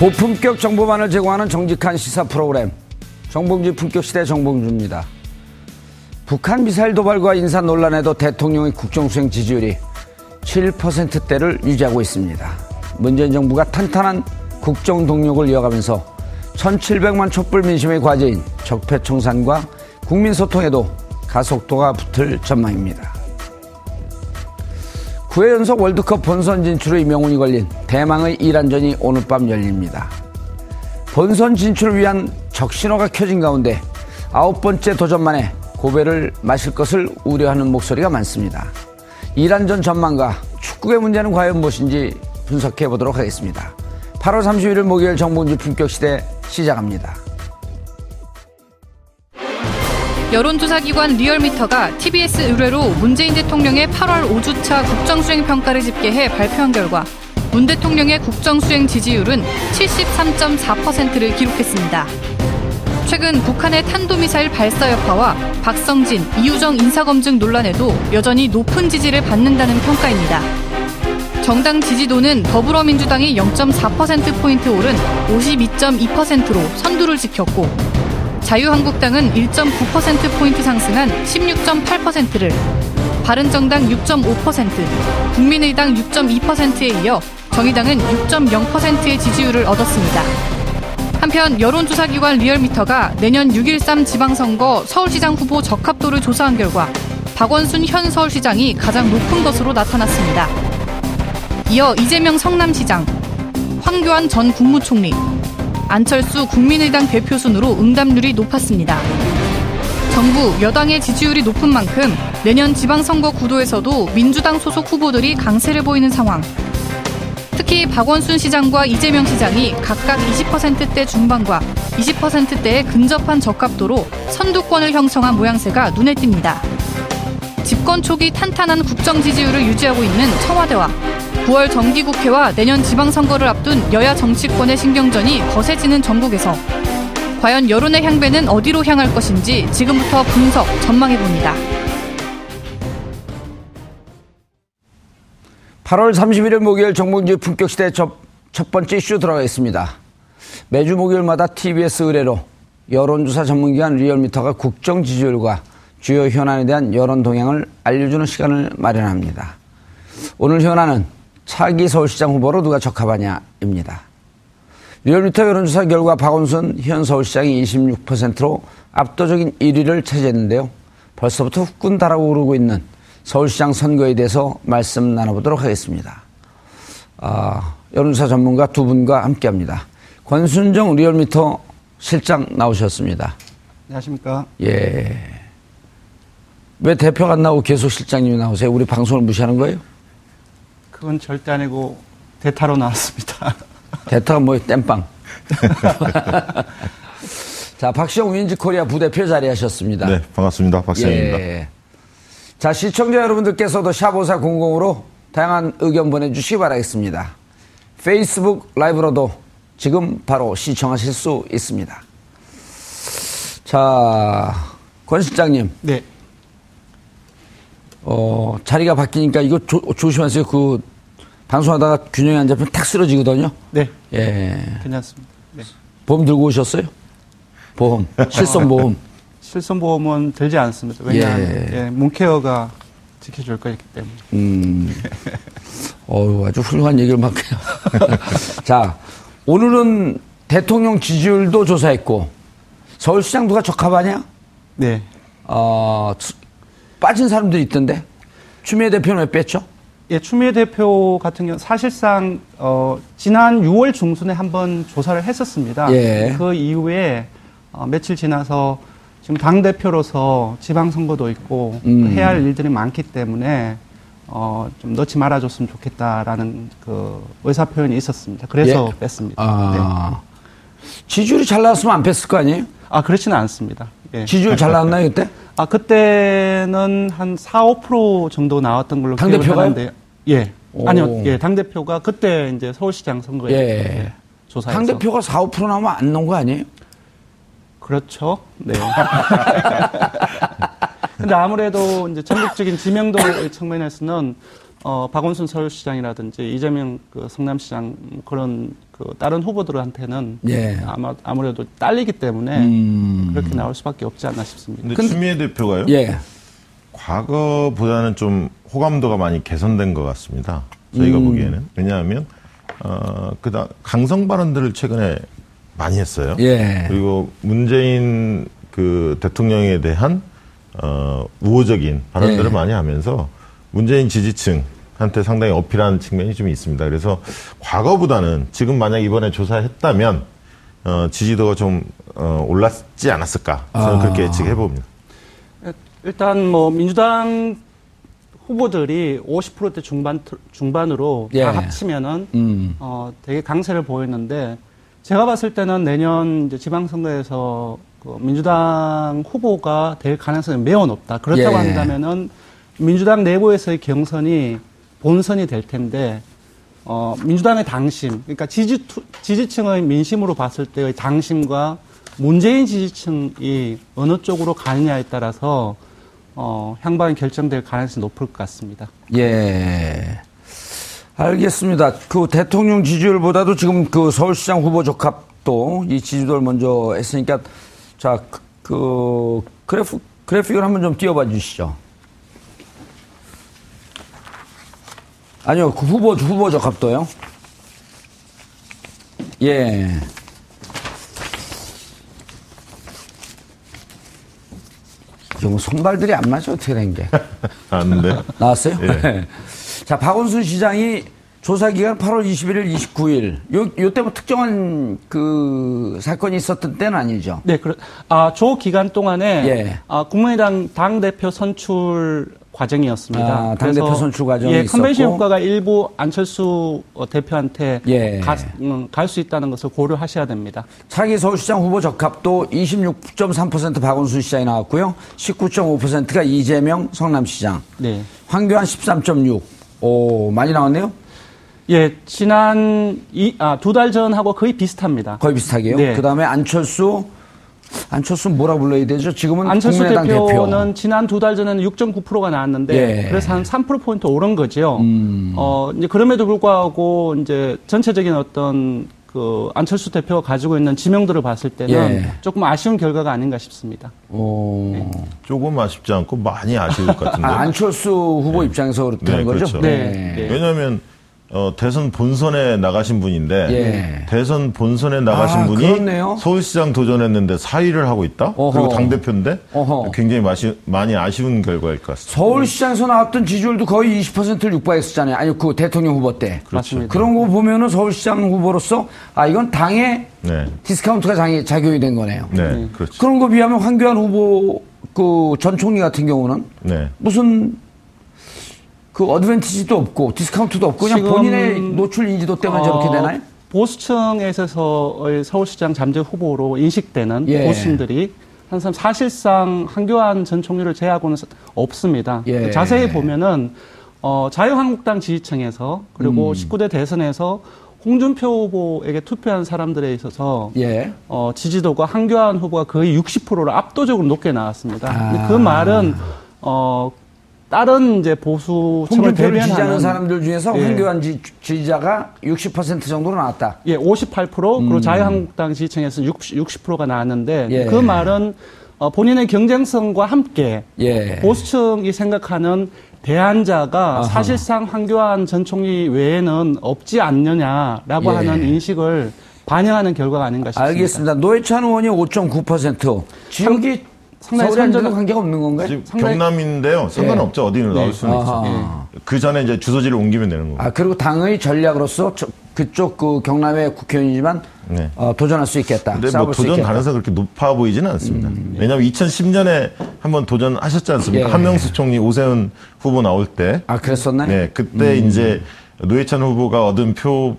고품격 정보만을 제공하는 정직한 시사 프로그램 정봉주 품격 시대 정봉주입니다. 북한 미사일 도발과 인사 논란에도 대통령의 국정수행 지지율이 7%대를 유지하고 있습니다. 문재인 정부가 탄탄한 국정 동력을 이어가면서 1700만 촛불 민심의 과제인 적폐 청산과 국민 소통에도 가속도가 붙을 전망입니다. 9회 연속 월드컵 본선 진출의 명운이 걸린 대망의 이란전이 오늘 밤 열립니다. 본선 진출을 위한 적신호가 켜진 가운데 아홉 번째 도전만에 고배를 마실 것을 우려하는 목소리가 많습니다. 이란전 전망과 축구의 문제는 과연 무엇인지 분석해 보도록 하겠습니다. 8월 31일 목요일 정봉주 품격시대 시작합니다. 여론조사기관 리얼미터가 TBS 의뢰로 문재인 대통령의 8월 5주차 국정수행 평가를 집계해 발표한 결과 문 대통령의 국정수행 지지율은 73.4%를 기록했습니다. 최근 북한의 탄도미사일 발사 여파와 박성진, 이우정 인사검증 논란에도 여전히 높은 지지를 받는다는 평가입니다. 정당 지지도는 더불어민주당이 0.4%포인트 오른 52.2%로 선두를 지켰고 자유한국당은 1.9%포인트 상승한 16.8%를, 바른정당 6.5%, 국민의당 6.2%에 이어 정의당은 6.0%의 지지율을 얻었습니다. 한편 여론조사기관 리얼미터가 내년 6.13 지방선거 서울시장 후보 적합도를 조사한 결과 박원순 현 서울시장이 가장 높은 것으로 나타났습니다. 이어 이재명 성남시장, 황교안 전 국무총리, 안철수 국민의당 대표 순으로 응답률이 높았습니다. 정부, 여당의 지지율이 높은 만큼 내년 지방선거 구도에서도 민주당 소속 후보들이 강세를 보이는 상황. 특히 박원순 시장과 이재명 시장이 각각 20%대 중반과 20%대에 근접한 적합도로 선두권을 형성한 모양새가 눈에 띕니다. 집권 초기 탄탄한 국정 지지율을 유지하고 있는 청와대와 9월 정기국회와 내년 지방선거를 앞둔 여야 정치권의 신경전이 거세지는 전국에서 과연 여론의 향배는 어디로 향할 것인지 지금부터 분석, 전망해 봅니다. 8월 31일 목요일 정봉주의 품격시대 첫, 첫 번째 이슈 들어가겠습니다. 매주 목요일마다 TBS 의뢰로 여론조사 전문기관 리얼미터가 국정 지지율과 주요 현안에 대한 여론 동향을 알려주는 시간을 마련합니다. 오늘 현안은 차기 서울시장 후보로 누가 적합하냐입니다. 리얼미터 여론조사 결과 박원순 현 서울시장이 26%로 압도적인 1위를 차지했는데요. 벌써부터 후끈 달아오르고 있는 서울시장 선거에 대해서 말씀 나눠보도록 하겠습니다. 아, 여론조사 전문가 두 분과 함께합니다. 권순정 리얼미터 실장 나오셨습니다. 안녕하십니까. 예. 왜 대표가 안 나오고 계속 실장님이 나오세요? 우리 방송을 무시하는 거예요? 그건 절대 아니고 대타로 나왔습니다. 대타가 뭐예요? 땜빵. 자, 박시영 윈지 코리아 부대표 자리하셨습니다. 네, 반갑습니다. 박세현입니다. 예. 자, 시청자 여러분들께서도 샵5400으로 다양한 의견 보내주시기 바라겠습니다. 페이스북 라이브로도 지금 바로 시청하실 수 있습니다. 자, 권 실장님, 네. 어, 자리가 바뀌니까 이거 조, 조심하세요. 그, 방송하다가 균형이 안 잡히면 탁 쓰러지거든요. 네. 예. 괜찮습니다. 네. 보험 들고 오셨어요? 보험. 실손보험. 실손보험은 들지 않습니다. 왜냐하면 예. 예, 문케어가 지켜줄 거기 때문에. 음. 어유 아주 훌륭한 얘기를 막. 자, 오늘은 대통령 지지율도 조사했고, 서울시장 누가 적합하냐? 네. 어, 수- 빠진 사람들이 있던데? 추미애 대표는 왜 뺐죠? 예, 추미애 대표 같은 경우 사실상 어, 지난 6월 중순에 한번 조사를 했었습니다. 예. 그 이후에 어, 며칠 지나서 지금 당 대표로서 지방 선거도 있고 음. 해야 할 일들이 많기 때문에 어, 좀 넣지 말아줬으면 좋겠다라는 그 의사 표현이 있었습니다. 그래서 예. 뺐습니다. 네. 아. 지지율이 잘 나왔으면 안 뺐을 거 아니에요? 아 그렇지는 않습니다. 예. 지지율 잘 나왔나요, 그때? 아 그때는 한 4, 5% 정도 나왔던 걸로 기억을 당대표가요? 하는데 예 오. 아니요 예당 대표가 그때 이제 서울시장 선거에 예. 예, 조사해서 당 대표가 4, 5% 나오면 안 넣은 거 아니에요? 그렇죠 네 근데 아무래도 이제 전국적인 지명도의 측면에서는 어 박원순 서울시장이라든지 이재명 그 성남시장 그런 그 다른 후보들한테는 예. 아마 아무래도 딸리기 때문에 음. 그렇게 나올 수밖에 없지 않나 싶습니다. 근데 근데- 추미애 대표가요? 예. 과거보다는 좀 호감도가 많이 개선된 것 같습니다. 저희가 음. 보기에는. 왜냐하면, 어, 그다 강성 발언들을 최근에 많이 했어요. 예. 그리고 문재인 그 대통령에 대한, 어, 우호적인 발언들을 예. 많이 하면서 문재인 지지층 한테 상당히 어필하는 측면이 좀 있습니다. 그래서 과거보다는 지금 만약 이번에 조사했다면, 어, 지지도가 좀, 어, 올랐지 않았을까. 저는 아. 그렇게 예측해 봅니다. 일단 뭐 민주당 후보들이 50%대 중반 중반으로 예. 다 합치면은 음. 어 되게 강세를 보였는데 제가 봤을 때는 내년 이제 지방선거에서 그 민주당 후보가 될 가능성이 매우 높다. 그렇다고 예. 한다면은 민주당 내부에서의 경선이 본선이 될 텐데 어 민주당의 당심, 그러니까 지지 지지층의 민심으로 봤을 때의 당심과 문재인 지지층이 어느 쪽으로 가느냐에 따라서 어, 향방이 결정될 가능성이 높을 것 같습니다. 예. 알겠습니다. 그 대통령 지지율보다도 지금 그 서울시장 후보 적합도 이 지지도를 먼저 했으니까 자, 그, 그 그래프, 그래픽을 한번 좀 띄워봐 주시죠. 아니요, 그 후보, 후보 적합도요. 예. 지금 손발들이 안 맞아, 어떻게 된 게. 아는데. 나왔어요? 예. 자, 박원순 시장이 조사 기간 8월 21일, 29일. 요, 요때 뭐 특정한 그 사건이 있었던 때는 아니죠. 네, 그렇, 아, 조 기간 동안에, 예. 아, 국민의당 당대표 선출 과정이었습니다. 아, 당대표 선출 과정이 예, 컨벤션 있었고. 효과가 일부 안철수 어, 대표한테 예. 갈수 있다는 것을 고려하셔야 됩니다. 차기 서울시장 후보 적합도 26.3% 박원순 시장이 나왔고요. 19.5%가 이재명 성남시장. 네. 황교안 13.6. 오, 많이 나왔네요? 예, 지난 이, 아, 두 달 전하고 거의 비슷합니다. 거의 비슷하게요. 네. 그 다음에 안철수. 안철수 뭐라 불러야 되죠? 지금은 안철수 국민의당 대표는 대표. 지난 두 달 전에는 6.9%가 나왔는데 예. 음. 그래서 한 3%포인트 오른 거죠. 어, 이제 그럼에도 불구하고 이제 전체적인 어떤 그 안철수 대표가 가지고 있는 지명도를 봤을 때는 예. 조금 아쉬운 결과가 아닌가 싶습니다. 오. 조금 아쉽지 않고 많이 아쉬울 것 같은데. 아, 안철수 후보 입장에서 그렇다는 네, 거죠? 그렇죠. 네. 네. 왜냐하면 어, 대선 본선에 나가신 분인데 예. 대선 본선에 나가신 아, 분이 그렇네요. 서울시장 도전했는데 4위를 하고 있다. 어허. 그리고 당 대표인데. 굉장히 마시, 많이 아쉬운 결과일 것 같습니다. 서울시장에서 나왔던 지지율도 거의 20%를 육박했었잖아요. 아니 그 대통령 후보 때. 맞습니다. 그런 거 보면은 서울시장 후보로서 아 이건 당의 네, 디스카운트가 장이, 작용이 된 거네요. 네, 그렇죠. 그런 거 비하면 황교안 후보 그 전 총리 같은 경우는 네. 무슨 그 어드밴티지도 없고 디스카운트도 없고 그냥 본인의 노출 인지도 때문에 저렇게 어, 되나요? 보수층에서의 서울시장 잠재 후보로 인식되는 예. 보수층들이 한 사람 사실상 황교안 전 총리를 제외하고는 없습니다. 예. 자세히 보면은 어, 자유한국당 지지층에서 그리고 음. 19대 대선에서 홍준표 후보에게 투표한 사람들에 있어서 예. 어, 지지도가 한교안 후보가 거의 60%를 압도적으로 높게 나왔습니다. 아. 그 말은 어, 다른 이제 보수층을 홍준표를 지지하는 대변하는 사람들 중에서 예. 황교안 지, 지지자가 60% 정도로 나왔다. 예, 58% 그리고 자유한국당 지지층에서 60, 60%가 나왔는데 음. 예. 그 말은 어, 본인의 경쟁성과 함께 예. 보수층이 생각하는 대안자가 아하. 사실상 황교안 전 총리 외에는 없지 않느냐라고 예. 하는 인식을 반영하는 결과가 아닌가 싶습니다. 알겠습니다. 노회찬 의원이 5.9%. 지역이 상당히 선전을- 관계가 없는 건가요? 지금 상당히- 경남인데요. 상관없죠. 어디는 나올 수는 네. 아하. 있죠. 그 전에 이제 주소지를 옮기면 되는 거고. 아 그리고 당의 전략으로서 저- 그쪽 그 경남의 국회의원이지만 네. 어, 도전할 수 있겠다. 근데 뭐 도전 있겠다. 음, 가능성이 그렇게 높아 보이지는 않습니다. 왜냐하면 2010년에 한번 도전하셨지 않습니까? 예. 한명수 총리, 오세훈 후보 나올 때. 아 그랬었나요? 네, 그때 이제 노회찬 후보가 얻은 표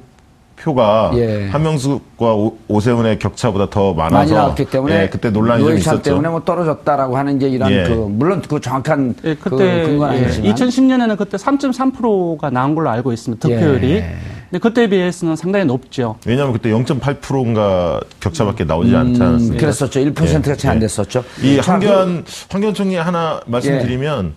표가 예. 한명숙과 오- 오세훈의 격차보다 더 많아서 많이 나왔기 때문에 예, 그때 논란이 좀 있었죠. 때문에 뭐 떨어졌다라고 하는 이제 이런 예. 그 물론 그 정확한 예, 그 그때 근거는 예, 아니지만 2010년에는 그때 3.3%가 나온 걸로 알고 있습니다. 득표율이. 예. 근데 그때에 비해서는 상당히 높죠. 왜냐하면 그때 0.8%인가 격차밖에 나오지 않지 않았습니까? 음, 그랬었죠. 1%가 채안 예. 됐었죠. 이 자, 황교안 황교안 총리 하나 말씀드리면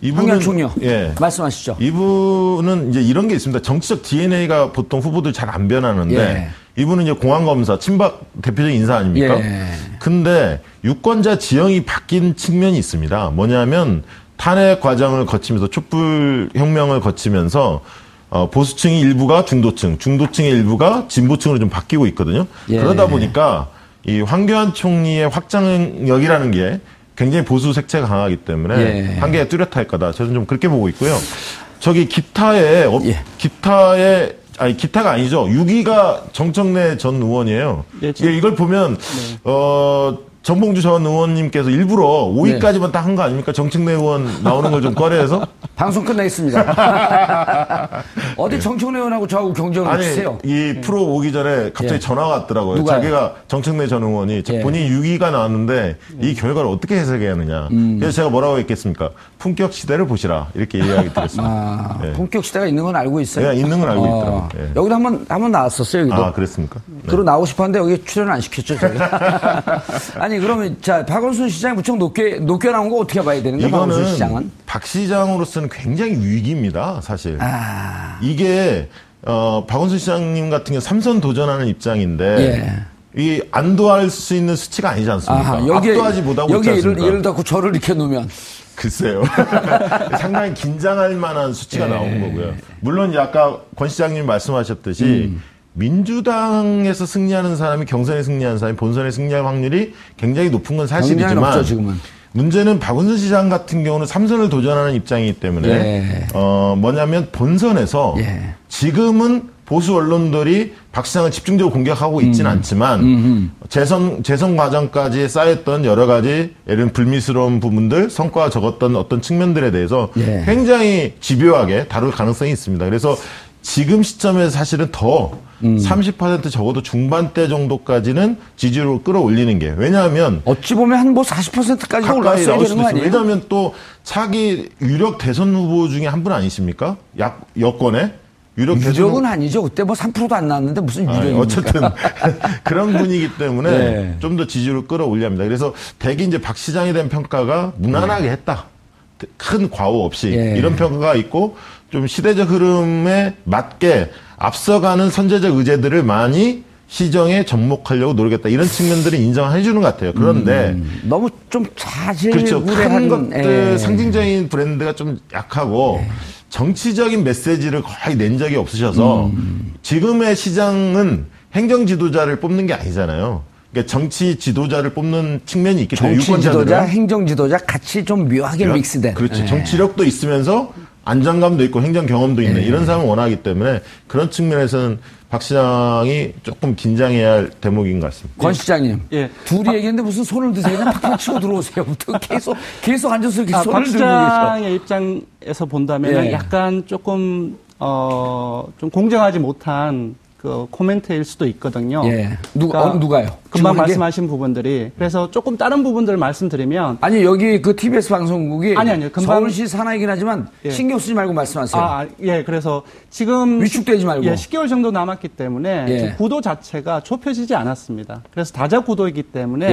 이분은 황교안 총리요. 예. 말씀하시죠. 이분은 이제 이런 게 있습니다. 정치적 DNA가 보통 후보들 잘 안 변하는데 예. 이분은 이제 공안 검사 친박 대표적인 인사 아닙니까? 예. 근데 유권자 지형이 바뀐 측면이 있습니다. 뭐냐면 탄핵 과정을 거치면서 촛불 혁명을 거치면서 어, 보수층의 일부가 중도층, 중도층의 일부가 진보층으로 좀 바뀌고 있거든요. 예. 그러다 보니까 이 황교안 총리의 확장력이라는 게 굉장히 보수 색채가 강하기 때문에 예. 한계가 뚜렷할 거다. 저는 좀 그렇게 보고 있고요. 저기 기타에 어, 예. 기타에 아니 기타가 아니죠. 6위가 정청래 전 의원이에요. 예, 예, 이걸 보면 어 정봉주 전 의원님께서 일부러 5위까지만 딱한 거 아닙니까? 정청래 의원 나오는 걸 좀 꺼려해서 방송 끝내겠습니다. 어디 정청래 의원하고 저하고 경쟁을 아니 해주세요. 이 프로 오기 전에 갑자기 예. 전화가 왔더라고요. 누가요? 자기가 정청래 전 의원이 예. 본인이 6위가 나왔는데 이 결과를 어떻게 해석해야 하느냐. 음. 그래서 제가 뭐라고 했겠습니까? 품격 시대를 보시라 이렇게 이야기 드렸습니다. 아, 예. 본격 시대가 있는 건 알고 있어요. 예, 있는 건 알고 어, 있더라고요. 예. 여기도 한번 한번 나왔었어요. 여기도. 아 그랬습니까? 네. 들어 나오고 싶었는데 여기 출연 안 시켰죠, 제가. 아니, 그러면 자, 박원순 시장이 무척 높게 높게 나온 거 어떻게 봐야 되는 거예요, 박원순 시장은? 박 시장으로서는 굉장히 위기입니다, 사실. 아. 이게 어, 박원순 시장님 같은 경우 삼선 도전하는 예. 입장인데 이 안도할 수 있는 수치가 아니지 않습니까? 아하, 여기에 압도하지 못하고 있지 여기에 예를, 않습니까? 예를 들고 저를 이렇게 놓으면 글쎄요. 상당히 긴장할 만한 수치가 예. 나온 거고요. 물론 이제 아까 권 시장님 말씀하셨듯이 음. 민주당에서 승리하는 사람이 경선에 승리하는 사람이 본선에 승리할 확률이 굉장히 높은 건 사실이지만 지금은. 문제는 박원순 시장 같은 경우는 삼선을 도전하는 입장이기 때문에 예. 어 뭐냐면 본선에서 예. 지금은 보수 언론들이 박 시장을 집중적으로 공격하고 있지는 음. 않지만 재선 재선 과정까지 쌓였던 여러 가지 예를 불미스러운 부분들 성과가 적었던 어떤 측면들에 대해서 예. 굉장히 집요하게 다룰 가능성이 있습니다. 그래서 지금 시점에서 사실은 더 음. 30% 적어도 중반대 정도까지는 지지율을 끌어올리는 게 왜냐하면 어찌 보면 한 뭐 40%까지 가까이 올라왔어야 나올 되는 수도. 아니에요? 왜냐하면 또 차기 유력 대선 후보 중에 한 분 아니십니까? 약 여권에 유력 유력은 후보 아니죠. 그때 뭐 3%도 안 나왔는데 무슨 유력입니까? 어쨌든 그런 분이기 때문에 네. 좀더 지지율을 끌어올려야 합니다. 그래서 대개 이제 박 시장에 대한 평가가 무난하게 했다. 큰 과오 없이 예. 이런 평가가 있고 좀 시대적 흐름에 맞게 앞서가는 선제적 의제들을 많이 시정에 접목하려고 노력했다. 이런 측면들을 인정해 주는 것 같아요. 그런데 음, 너무 좀 그렇죠. 큰 것들 예. 상징적인 브랜드가 좀 약하고 정치적인 메시지를 거의 낸 적이 없으셔서 음. 지금의 시장은 행정 지도자를 뽑는 게 아니잖아요. 그러니까 정치 지도자를 뽑는 측면이 있기 때문에 정치 지도자, 유권자들은 행정 지도자 같이 좀 묘하게 믹스된. 그렇죠. 예. 정치력도 있으면서 안정감도 있고 행정 경험도 있는 이런 사람을 원하기 때문에 그런 측면에서는 박 시장이 조금 긴장해야 할 대목인 것 같습니다. 권 시장님. 예. 둘이 얘기했는데 무슨 손을 드세요? 그냥 팍팍 치고 들어오세요. 또 계속, 계속 앉아서 이렇게 아, 손을 박 들고 계셔. 시장의 입장 에서 본다면 예. 약간 조금 어, 좀 공정하지 못한 그 코멘트일 수도 있거든요. 예. 누가, 어, 누가요? 금방 한 게? 말씀하신 부분들이 그래서 조금 다른 부분들을 말씀드리면 아니, 여기 그 TBS 방송국이. 아니, 아니요. 금방- 서울시 산하이긴 하지만 예. 신경 쓰지 말고 말씀하세요. 아, 아, 예, 그래서 지금 위축되지 말고. 예, 10개월 정도 남았기 때문에 예. 구도 자체가 좁혀지지 않았습니다. 그래서 다자 구도이기 때문에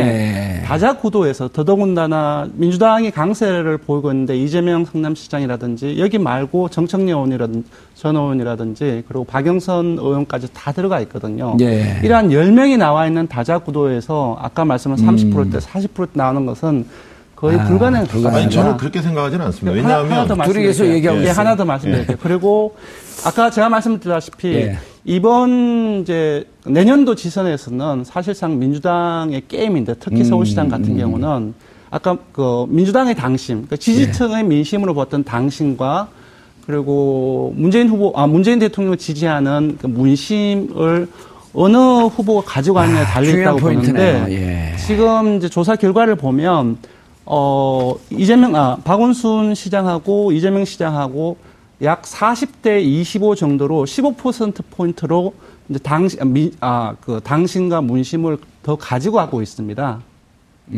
예. 다자 구도에서 더더군다나 민주당이 강세를 보이고 있는데 이재명 성남시장이라든지 여기 말고 정청래 의원이라든지 전 의원이라든지 그리고 박영선 의원까지 다 들어가 있거든요. 예. 이러한 10명이 나와 있는 다자 구도에서 아까 말씀한 30%대, 40% 나오는 것은 거의 음. 아, 불가능한 불가능하다. 아니 저는 그렇게 생각하지는 않습니다. 하나, 하나 왜냐하면 더 둘이 계속. 얘기하고 예. 하나 더 말씀드릴게요. 그리고 아까 제가 말씀드렸다시피 예. 이번 이제 내년도 지선에서는 사실상 민주당의 게임인데 특히 음, 서울시장 같은 경우는 아까 그 민주당의 당심, 그러니까 지지층의 예. 민심으로 봤던 당심과 그리고 문재인 후보, 아 문재인 대통령을 지지하는 그 문심을 어느 후보가 가져가느냐에 아, 달려 중요한 있다고 포인트네요. 보는데 예. 지금 이제 조사 결과를 보면 어 이재명 아 박원순 시장하고 이재명 시장하고 약 40대 25 정도로 15% 포인트로 이제 당시 아 그 당신과 문심을 더 가지고 가고 있습니다.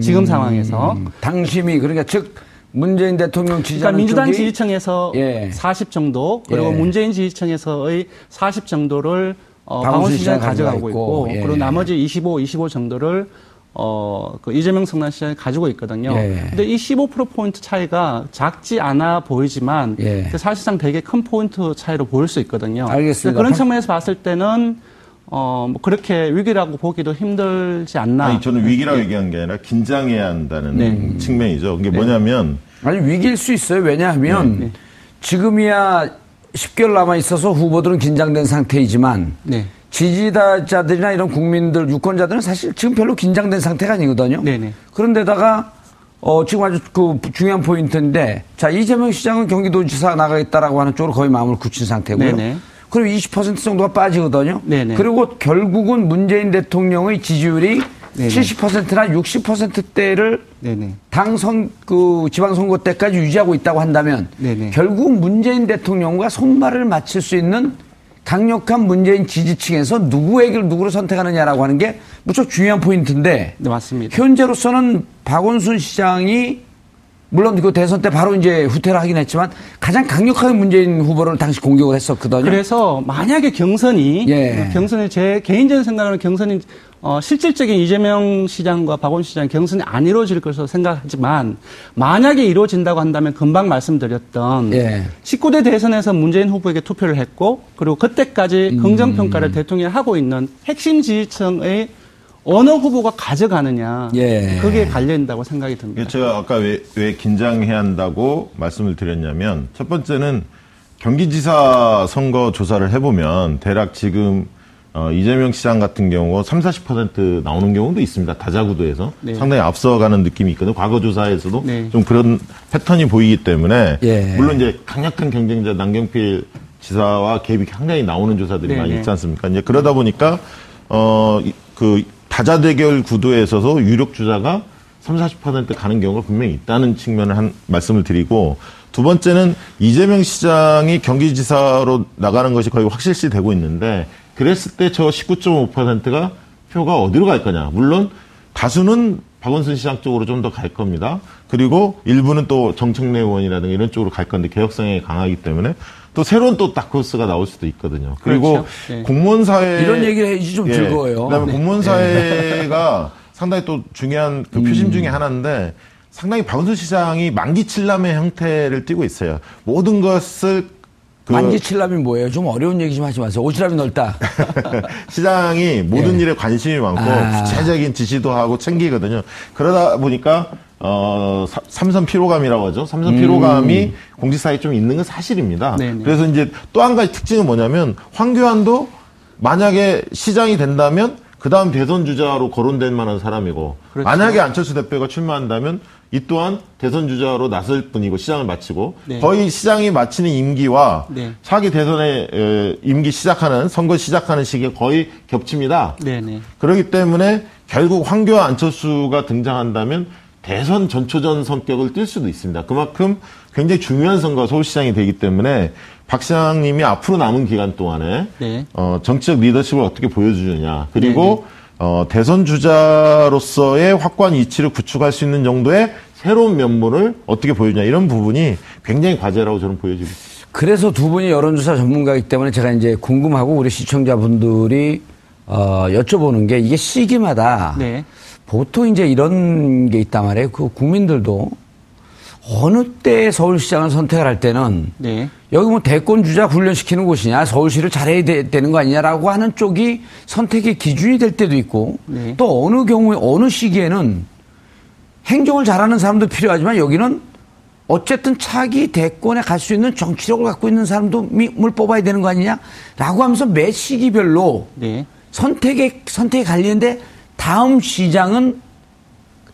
지금 상황에서. 음, 당심이, 그러니까 즉, 문재인 대통령 그러니까 지지하는 민주당 쪽이 지지층에서 예. 40 정도 그리고 예. 문재인 지지층에서의 40 정도를 어, 시장이 가져가고 있고, 있고, 예. 그리고 나머지 25, 25 정도를 어, 그 이재명 성남 시장이 가지고 있거든요. 예. 근데 이 15% 포인트 차이가 작지 않아 보이지만 예. 그 사실상 되게 큰 포인트 차이로 보일 수 있거든요. 알겠습니다. 그런 박- 측면에서 봤을 때는 어, 뭐 그렇게 위기라고 보기도 힘들지 않나. 아니 저는 위기라고 얘기한 게 아니라 긴장해야 한다는 네. 측면이죠. 그게 뭐냐면 아니 위기일 수 있어요. 왜냐하면 지금이야 10개월 남아 있어서 후보들은 긴장된 상태이지만 네. 지지자들이나 이런 국민들 유권자들은 사실 지금 별로 긴장된 상태가 아니거든요. 네네. 그런데다가 어 지금 아주 그 중요한 포인트인데 자 이재명 시장은 경기도지사 나가겠다라고 하는 쪽으로 거의 마음을 굳힌 상태고요. 네네. 그리고 20% 정도가 빠지거든요. 네네. 그리고 결국은 문재인 대통령의 지지율이 네네. 70%나 60%대를 네네. 당선 그 지방선거 때까지 유지하고 있다고 한다면 네네. 결국 문재인 대통령과 손발을 맞출 수 있는 강력한 문재인 지지층에서 누구에게 누구를 선택하느냐라고 하는 게 무척 중요한 포인트인데 네, 맞습니다. 현재로서는 박원순 시장이 물론 그 대선 때 바로 이제 후퇴를 하긴 했지만 가장 강력하게 문재인 후보를 당시 공격을 했었거든요. 그래서 만약에 경선이 예. 경선이 제 개인적인 생각으로는 경선이 어, 실질적인 이재명 시장과 박원순 시장 경선이 안 이루어질 것으로 생각하지만 만약에 이루어진다고 한다면 금방 말씀드렸던 예. 19대 대선에서 문재인 후보에게 투표를 했고 그리고 그때까지 음. 긍정 평가를 대통령이 하고 있는 핵심 지지층의 어느 후보가 가져가느냐 예. 그게 갈려있다고 생각이 듭니다. 이게 제가 아까 왜, 왜 긴장해야 한다고 말씀을 드렸냐면 첫 번째는 경기지사 선거 조사를 해보면 대략 지금 어, 이재명 시장 같은 경우 3, 40% 나오는 경우도 있습니다. 다자구도에서 네. 상당히 앞서가는 느낌이 있거든요. 과거 조사에서도 네. 좀 그런 패턴이 보이기 때문에 예. 물론 이제 강력한 경쟁자 남경필 지사와 갭이 상당히 나오는 조사들이 네, 많이 네. 있지 않습니까? 이제 그러다 보니까 어그 다자 대결 구도에 있어서 유력 주자가 3, 40% 가는 경우가 분명히 있다는 측면을 한 말씀을 드리고 두 번째는 이재명 시장이 경기지사로 나가는 것이 거의 확실시 되고 있는데 그랬을 때 저 19.5%가 표가 어디로 갈 거냐. 물론 다수는 박원순 시장 쪽으로 좀 더 갈 겁니다. 그리고 일부는 또 정청래 의원이라든가 이런 쪽으로 갈 건데 개혁 성향이 강하기 때문에 또 새로운 또 다크호스가 나올 수도 있거든요. 그리고 그렇죠. 네. 공무원 사회 이런 얘기를 해야지 좀 즐거워요. 그다음에 네. 공무원 사회가 상당히 또 중요한 그 표심 중에 하나인데 상당히 박원순 시장이 만기 칠남의 형태를 띠고 있어요. 모든 것을 그- 만지칠랍이 뭐예요? 좀 어려운 얘기 좀 하지 마세요. 오지랖이 넓다. 시장이 모든 예. 일에 관심이 많고 아. 구체적인 지시도 하고 챙기거든요. 그러다 보니까 어 사- 삼선 피로감이라고 하죠. 삼선 음. 피로감이 공직사에 좀 있는 건 사실입니다. 네네. 그래서 이제 또 한 가지 특징은 뭐냐면 황교안도 만약에 시장이 된다면 그 다음 대선 주자로 거론될 만한 사람이고 그렇죠. 만약에 안철수 대표가 출마한다면 이 또한 대선 주자로 나설 뿐이고 시장을 마치고 네. 거의 시장이 마치는 임기와 네. 차기 대선의 에, 임기 시작하는 선거 시작하는 시기에 거의 겹칩니다. 네네. 그렇기 때문에 결국 황교안 안철수가 등장한다면 대선 전초전 성격을 띨 수도 있습니다. 그만큼 굉장히 중요한 선거가 서울시장이 되기 때문에 박 시장님이 앞으로 남은 기간 동안에 네. 어, 정치적 리더십을 어떻게 보여주느냐 네, 그리고 어, 대선 주자로서의 확고한 이치를 구축할 수 있는 정도의 새로운 면모를 어떻게 보여주냐 이런 부분이 굉장히 과제라고 저는 보여지고 있습니다. 그래서 두 분이 여론조사 전문가이기 때문에 제가 이제 궁금하고 우리 시청자분들이 어, 여쭤보는 게 이게 시기마다 네. 보통 이제 이런 게 있단 말이에요. 그 국민들도 어느 때 서울시장을 선택을 할 때는 네. 여기 뭐 대권 주자 훈련시키는 곳이냐 서울시를 잘해야 되, 는거 아니냐라고 하는 쪽이 선택의 기준이 될 때도 있고 네. 또 어느 경우에 어느 시기에는 행정을 잘하는 사람도 필요하지만 여기는 어쨌든 차기 대권에 갈 수 있는 정치력을 갖고 있는 사람도 을 뽑아야 되는 거 아니냐라고 하면서 매 시기별로 네. 선택에 선택이 갈리는데 다음 시장은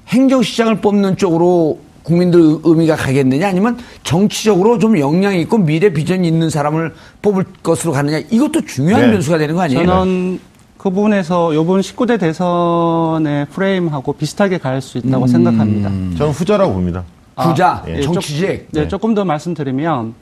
행정시장을 뽑는 쪽으로 국민들 의미가 가겠느냐 아니면 정치적으로 좀 역량이 있고 미래 비전이 있는 사람을 뽑을 것으로 가느냐 이것도 중요한 네. 변수가 되는 거 아니에요? 저는 그 부분에서 이번 19대 대선의 프레임하고 비슷하게 갈 수 있다고 생각합니다. 저는 후자라고 봅니다. 부자, 예, 정치직. 조- 네, 네. 조금 더 말씀드리면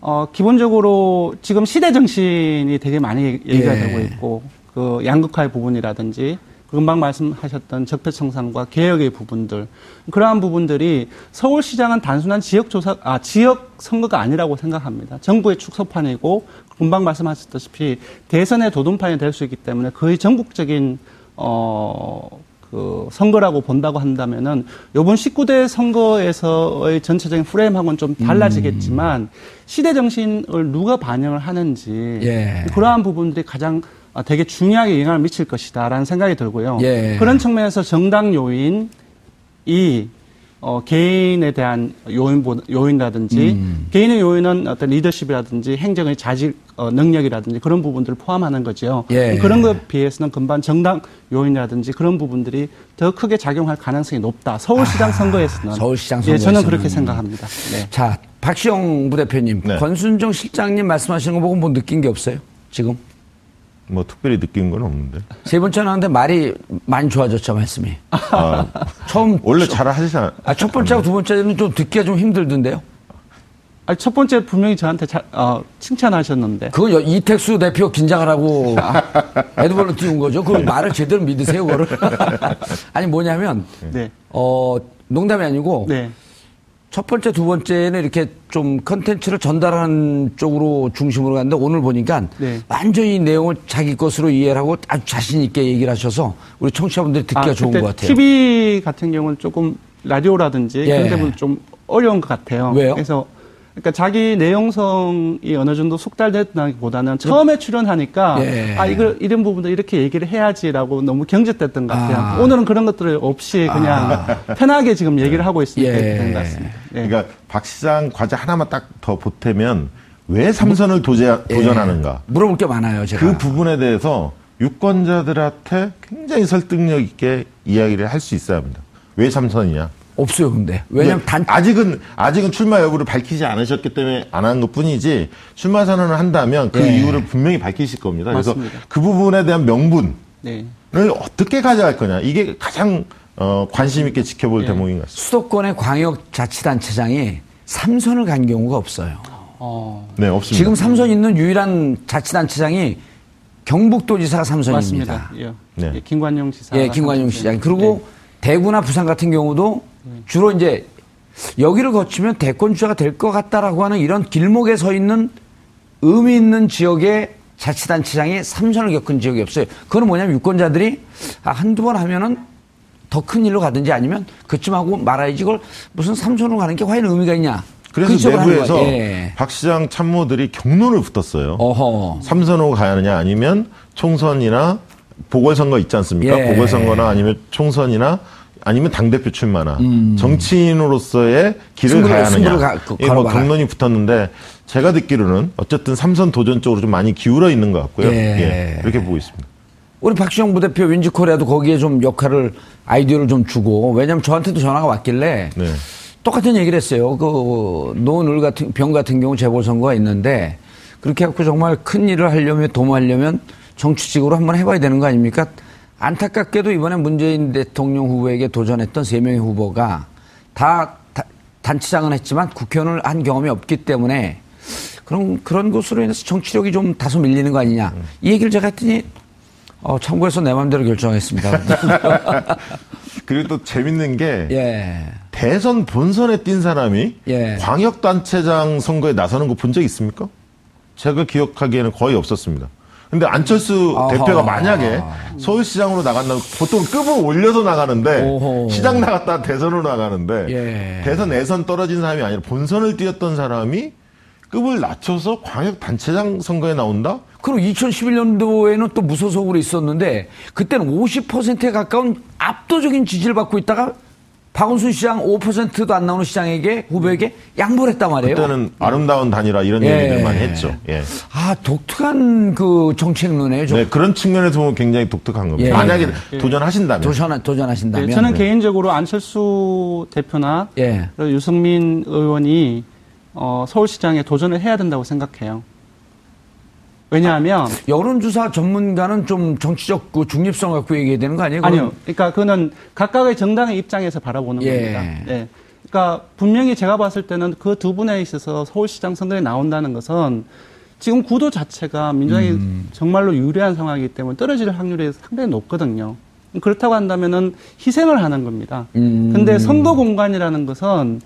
어, 기본적으로 지금 시대 정신이 되게 많이 얘기가 예. 되고 있고 그 양극화의 부분이라든지 금방 말씀하셨던 적폐청산과 개혁의 부분들 그러한 부분들이 서울시장은 단순한 지역 조사 아 지역 선거가 아니라고 생각합니다. 정부의 축소판이고 금방 말씀하셨다시피 대선의 도전판이 될 수 있기 때문에 거의 전국적인 어. 그 선거라고 본다고 한다면은 요번 19대 선거에서의 전체적인 프레임하고는 좀 달라지겠지만 시대 정신을 누가 반영을 하는지 예. 그러한 부분들이 가장 아, 되게 중요하게 영향을 미칠 것이다라는 생각이 들고요. 예. 그런 측면에서 정당 요인이 어, 개인에 대한 요인 요인이라든지 음. 개인의 요인은 어떤 리더십이라든지 행정의 자질 어, 능력이라든지 그런 부분들을 포함하는 거죠. 예. 그런 것에 비해서는 금방 정당 요인이라든지 그런 부분들이 더 크게 작용할 가능성이 높다. 서울시장 선거에서는 아, 서울시장 예, 저는 선거에서는. 그렇게 생각합니다. 네. 자, 박시영 부대표님, 네. 권순정 실장님 말씀하시는 거 보고 뭐 느낀 게 없어요? 지금? 뭐 특별히 느낀 건 없는데. 세 번째는 하는데 말이 많이 좋아졌죠, 말씀이. 아, 처음. 원래 잘 하시잖아요. 아, 첫 번째하고 두 번째는 좀 듣기가 좀 힘들던데요? 아니, 첫 번째 분명히 저한테 자, 어, 칭찬하셨는데. 그건 여- 이택수 대표 긴장을 하고 에드벌로 띄운 거죠. 그 말을 제대로 믿으세요, 그거를. 아니, 뭐냐면, 네. 어, 농담이 아니고, 네. 첫 번째, 두 번째는 이렇게 좀 컨텐츠를 전달하는 쪽으로 중심으로 갔는데 오늘 보니까 네. 완전히 이 내용을 자기 것으로 이해를 하고 아주 자신있게 얘기를 하셔서 우리 청취자분들이 듣기가 좋은 그때 것 같아요. TV 같은 경우는 조금 라디오라든지 예. 그런 데는 좀 어려운 것 같아요. 왜요? 그래서 그러니까 자기 내용성이 어느 정도 숙달됐다기보다는 처음에 출연하니까 예. 아 이거 이런 부분도 이렇게 얘기를 해야지라고 너무 경직됐던 것 같아요. 아. 오늘은 그런 것들을 없이 그냥 편하게 지금 얘기를 하고 있으니까 예. 된 것 같습니다. 네. 그러니까 박 시장 과제 하나만 딱 더 보태면 왜 삼선을 도제, 예. 도전하는가? 물어볼 게 많아요, 제가. 그 부분에 대해서 유권자들한테 굉장히 설득력 있게 이야기를 할 수 있어야 합니다. 왜 삼선이냐? 없어요, 근데. 왜냐면 네, 단, 아직은 아직은 출마 여부를 밝히지 않으셨기 때문에 안 한 것뿐이지 출마 선언을 한다면 그 예. 이유를 분명히 밝히실 겁니다. 그래서 맞습니다. 그 부분에 대한 명분을 네. 어떻게 가져갈 거냐 이게 가장 어, 관심 있게 지켜볼 대목인 것 같습니다. 수도권의 광역자치단체장이 삼선을 간 경우가 없어요. 어, 네 없습니다. 지금 삼선 있는 유일한 자치단체장이 경북도지사가 삼선입니다. 맞습니다. 예. 네. 예, 김관용 지사. 예, 김관용 시장. 그리고 대구나 부산 같은 경우도 주로 이제 여기를 거치면 대권 주자가 될 것 같다라고 하는 이런 길목에 서 있는 의미 있는 지역의 자치단체장이 삼선을 겪은 지역이 없어요. 그건 뭐냐면 유권자들이 아, 한두 번 하면은 더 큰 일로 가든지 아니면 그쯤 하고 말아야지 이걸 무슨 삼선으로 가는 게 과연 의미가 있냐. 그 그래서 하는 내부에서. 예. 박 시장 참모들이 경론을 붙었어요. 어허. 삼선호 가야 하느냐 아니면 총선이나 보궐선거 있지 않습니까? 예. 보궐선거나 아니면 총선이나 아니면 당대표 출마나 정치인으로서의 길을 음. 승부를- 가야 하느냐. 가- 그- 예, 뭐. 경론이 붙었는데 제가 듣기로는 어쨌든 삼선 도전 쪽으로 좀 많이 기울어 있는 것 같고요. 예. 예, 그렇게 보고 있습니다. 우리 박시영 부대표 윈지코리아도 거기에 좀 역할을 아이디어를 좀 주고 왜냐하면 저한테도 전화가 왔길래 네. 똑같은 얘기를 했어요. 그 노을 같은 병 같은 경우 재보선거가 있는데 그렇게 해갖고 정말 큰 일을 하려면 도모하려면 정치직으로 한번 해봐야 되는 거 아닙니까? 안타깝게도 이번에 문재인 대통령 후보에게 도전했던 세 명의 후보가 다, 다 단체장은 했지만 국회의원을 한 경험이 없기 때문에 그런 그런 것으로 인해서 정치력이 좀 다소 밀리는 거 아니냐 이 얘기를 제가 했더니 어, 참고해서 내 마음대로 결정했습니다. 그리고 또 재밌는 게 예. 대선 본선에 뛴 사람이 예. 광역단체장 선거에 나서는 거 본 적 있습니까? 제가 기억하기에는 거의 없었습니다. 근데 안철수 아하. 대표가 만약에 서울시장으로 나간다면 보통 급을 올려서 나가는데 오호. 시장 나갔다 대선으로 나가는데 예. 대선 예선 떨어진 사람이 아니라 본선을 뛰었던 사람이 급을 낮춰서 광역 단체장 선거에 나온다? 그리고 2011년도에는 또 무소속으로 있었는데 그때는 50%에 가까운 압도적인 지지를 받고 있다가 박원순 시장 5%도 안 나오는 시장에게 후보에게 양보를 했단 말이에요. 그때는 아름다운 단일화 이런 예. 얘기들 많이 했죠. 예. 아 독특한 그 정책론이에요. 좀 네, 그런 측면에서 보면 굉장히 독특한 겁니다. 예. 만약에 도전하신다면. 도전 도전하신다면 네, 저는 네. 개인적으로 안철수 대표나 예. 유승민 의원이 어, 서울시장에 도전을 해야 된다고 생각해요. 왜냐하면 여론조사 전문가는 좀 정치적 그 중립성 갖고 얘기해야 되는 거 아니에요? 아니요. 그러니까 그거는 각각의 정당의 입장에서 바라보는 예. 겁니다. 네. 그러니까 분명히 제가 봤을 때는 그 두 분에 있어서 서울시장 선거에 나온다는 것은 지금 구도 자체가 민주당이 음. 정말로 유리한 상황이기 때문에 떨어질 확률이 상당히 높거든요. 그렇다고 한다면은 희생을 하는 겁니다. 음. 근데 선거 공간이라는 것은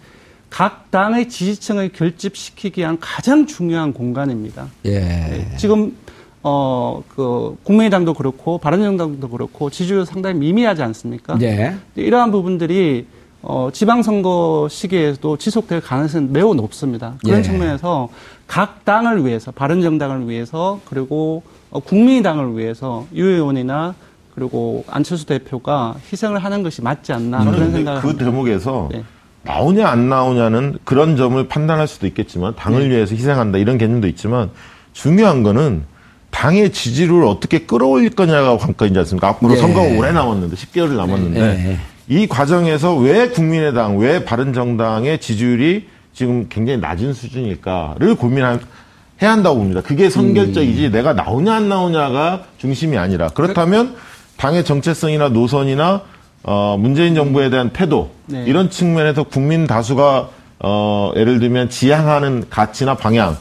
각 당의 지지층을 결집시키기 위한 가장 중요한 공간입니다. 예. 네, 지금 어 그 국민의당도 그렇고 바른정당도 그렇고 지지율 상당히 미미하지 않습니까? 예. 이러한 부분들이 어 지방선거 시기에도 지속될 가능성이 매우 높습니다. 그런 예. 측면에서 각 당을 위해서 바른정당을 위해서 그리고 어, 국민의당을 위해서 유 의원이나 그리고 안철수 대표가 희생을 하는 것이 맞지 않나 그런 생각을 그 합니다. 대목에서 네. 나오냐 안 나오냐는 그런 점을 판단할 수도 있겠지만 당을 네. 위해서 희생한다 이런 개념도 있지만 중요한 거는 당의 지지를 어떻게 끌어올릴 거냐가 관건이지 않습니까? 앞으로 예. 선거가 오래 남았는데 10개월이 남았는데 예. 이 과정에서 왜 국민의당, 왜 바른정당의 지지율이 지금 굉장히 낮은 수준일까를 고민해야 한다고 봅니다. 그게 선결적이지 음. 내가 나오냐 안 나오냐가 중심이 아니라 그렇다면 당의 정체성이나 노선이나 어, 문재인 정부에 대한 태도 네. 이런 측면에서 국민 다수가 어, 예를 들면 지향하는 가치나 방향에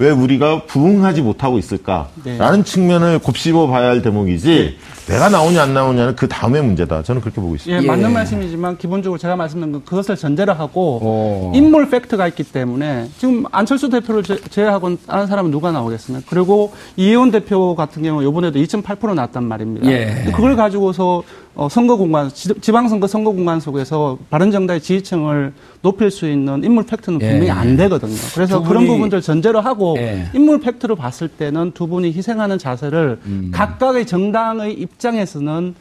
왜 우리가 부응하지 못하고 있을까라는 네. 측면을 곱씹어 봐야 할 대목이지 내가 나오냐 안 나오냐는 그 다음의 문제다. 저는 그렇게 보고 있습니다. 예, 예. 맞는 말씀이지만 기본적으로 제가 말씀드린 건 그것을 전제로 하고 오. 인물 팩트가 있기 때문에 지금 안철수 대표를 제- 제외하고 다른 사람은 누가 나오겠습니까? 그리고 이혜원 대표 같은 경우 이번에도 2.8% 났단 말입니다. 예. 그걸 가지고서 어, 선거 공간 지- 지방선거 선거 공간 속에서 바른정당의 지지층을 높일 수 있는 인물 팩트는 예. 분명히 안 되거든요. 그래서 두 그런 부분들 전제로 하고 예. 인물 팩트로 봤을 때는 두 분이 희생하는 자세를 음. 각각의 정당의 입장에서는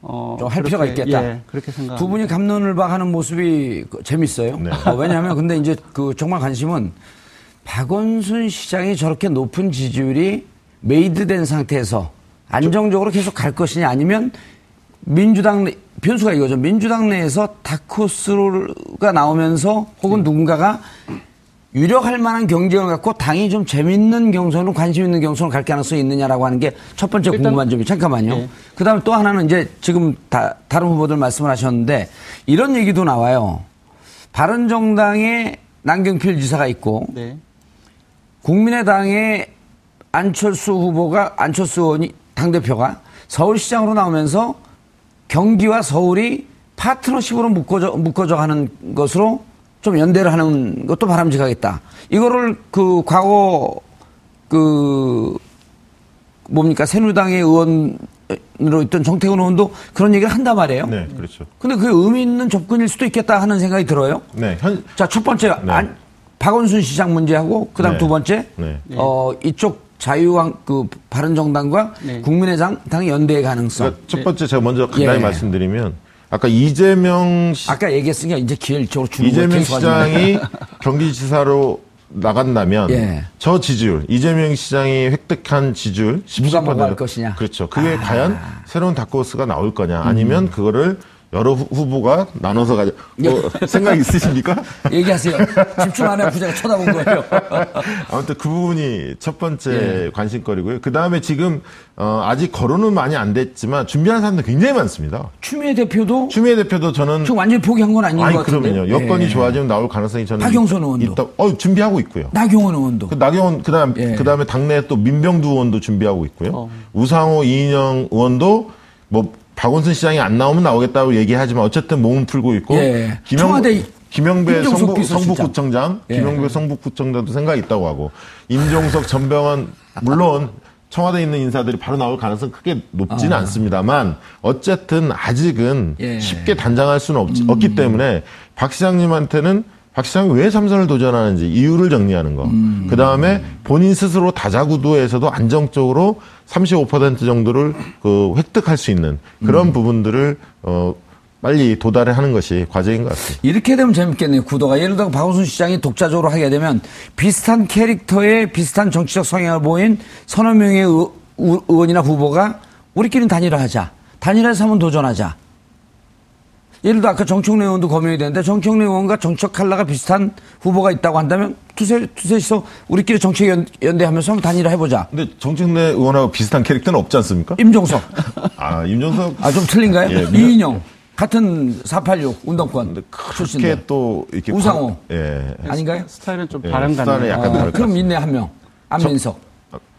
어, 좀할 필요가 있겠다. 예, 그렇게 생각. 두 분이 감론을 박하는 모습이 그 재밌어요. 네. 어, 왜냐하면 근데 이제 그 정말 관심은 박원순 시장이 저렇게 높은 지지율이 메이드된 상태에서 안정적으로 계속 갈 것이냐 아니면 민주당 내- 변수가 이거죠. 민주당 내에서 다크호스가 나오면서 혹은 누군가가 유력할 만한 경쟁을 갖고 당이 좀 재밌는 경선으로 관심 있는 경선으로 갈 가능성이 있느냐라고 하는 게 첫 번째 일단- 궁금한 점이 잠깐만요. 네. 그 다음에 또 하나는 이제 지금 다, 다른 후보들 말씀을 하셨는데 이런 얘기도 나와요. 바른 정당에 남경필 지사가 있고 네. 국민의당의 안철수 후보가 안철수 의원이 당 대표가 서울시장으로 나오면서 경기와 서울이 파트너십으로 묶어져, 묶어져 가는 것으로 좀 연대를 하는 것도 바람직하겠다. 이거를 그 과거 그 뭡니까 새누리당의 의원 접근으로 있던 정태근 의원도 그런 얘기를 한단 말이에요. 네, 그렇죠. 근데 그게 의미 있는 접근일 수도 있겠다 하는 생각이 들어요. 네, 현, 자, 첫 번째 네. 안- 박원순 시장 문제하고 그다음 네. 두 번째 네. 어 이쪽 자유한 그 바른정당과 네. 국민의당 연대의 가능성. 그러니까 첫 번째 제가 먼저 간단히 예. 말씀드리면 아까 이재명 시, 아까 얘기했으니까 이제 기회를 이쪽으로 주는 거예요. 이재명 시장이 경기지사로 나간다면 예. 저 지지율 이재명 시장이 획득한 지지율 누가 17% 뭐가 할 것이냐. 그렇죠. 그게 아. 과연 새로운 다크호스가 나올 거냐 아니면 그거를 여러 후- 후보가 나눠서 가져 뭐 생각 있으십니까? 얘기하세요. 집중 안 해고 제가 쳐다본 거예요. 아무튼 그 부분이 첫 번째 예. 관심거리고요. 그 다음에 지금 어, 아직 거론은 많이 안 됐지만 준비하는 사람들 굉장히 많습니다. 추미애 대표도 추미애 대표도 저는 지금 완전히 포기한 건 아닌 아니 것 같은데. 그러면요 여건이 예. 좋아지면 나올 가능성이 저는 박영선 의원도. 있다. 어 준비하고 있고요. 나경원 의원도. 그 나경원 그다음 예. 그다음에 당내에 또 민병두 의원도 준비하고 있고요. 어. 우상호 이인영 의원도 뭐 박원순 시장이 안 나오면 나오겠다고 얘기하지만 어쨌든 몸은 풀고 있고 예. 김영 김영배 성북. 성북구청장 예. 김영배 성북구청장도 생각이 있다고 하고 임종석 전병헌 물론 청와대에 있는 인사들이 바로 나올 가능성 크게 높지는 않습니다만 어쨌든 아직은 아. 예. 쉽게 단장할 수는 없, 없기 때문에 박 시장님한테는 박 시장이 왜 삼선을 도전하는지 이유를 정리하는 거. 음. 그 다음에 본인 스스로 다자구도에서도 안정적으로 35% 정도를 그 획득할 수 있는 그런 음. 부분들을 어 빨리 도달해 하는 것이 과제인 것 같습니다. 이렇게 되면 재밌겠네요. 구도가. 예를 들어 박원순 시장이 독자적으로 하게 되면 비슷한 캐릭터의 비슷한 정치적 성향을 보인 서너 명의 의, 의- 의원이나 후보가 우리끼리는 단일화하자. 단일화해서 한번 도전하자. 예를 들어 아까 정청래 의원도 검열이 되는데 정청래 의원과 정책 칼라가 비슷한 후보가 있다고 한다면 두세, 두세서 우리끼리 정책 연, 연대하면서 한번 단일화 해보자. 근데 정청래 의원하고 비슷한 캐릭터는 없지 않습니까? 임종석. 아, 임종석. 아, 좀 틀린가요? 예, 이인영. 같은 486 운동권 근데. 그렇게 또 이렇게 우상호. 관- 예. 아닌가요? 스타일은 좀 예, 스타일은 같네요. 약간 아, 그럼. 있네 한 명. 안민석.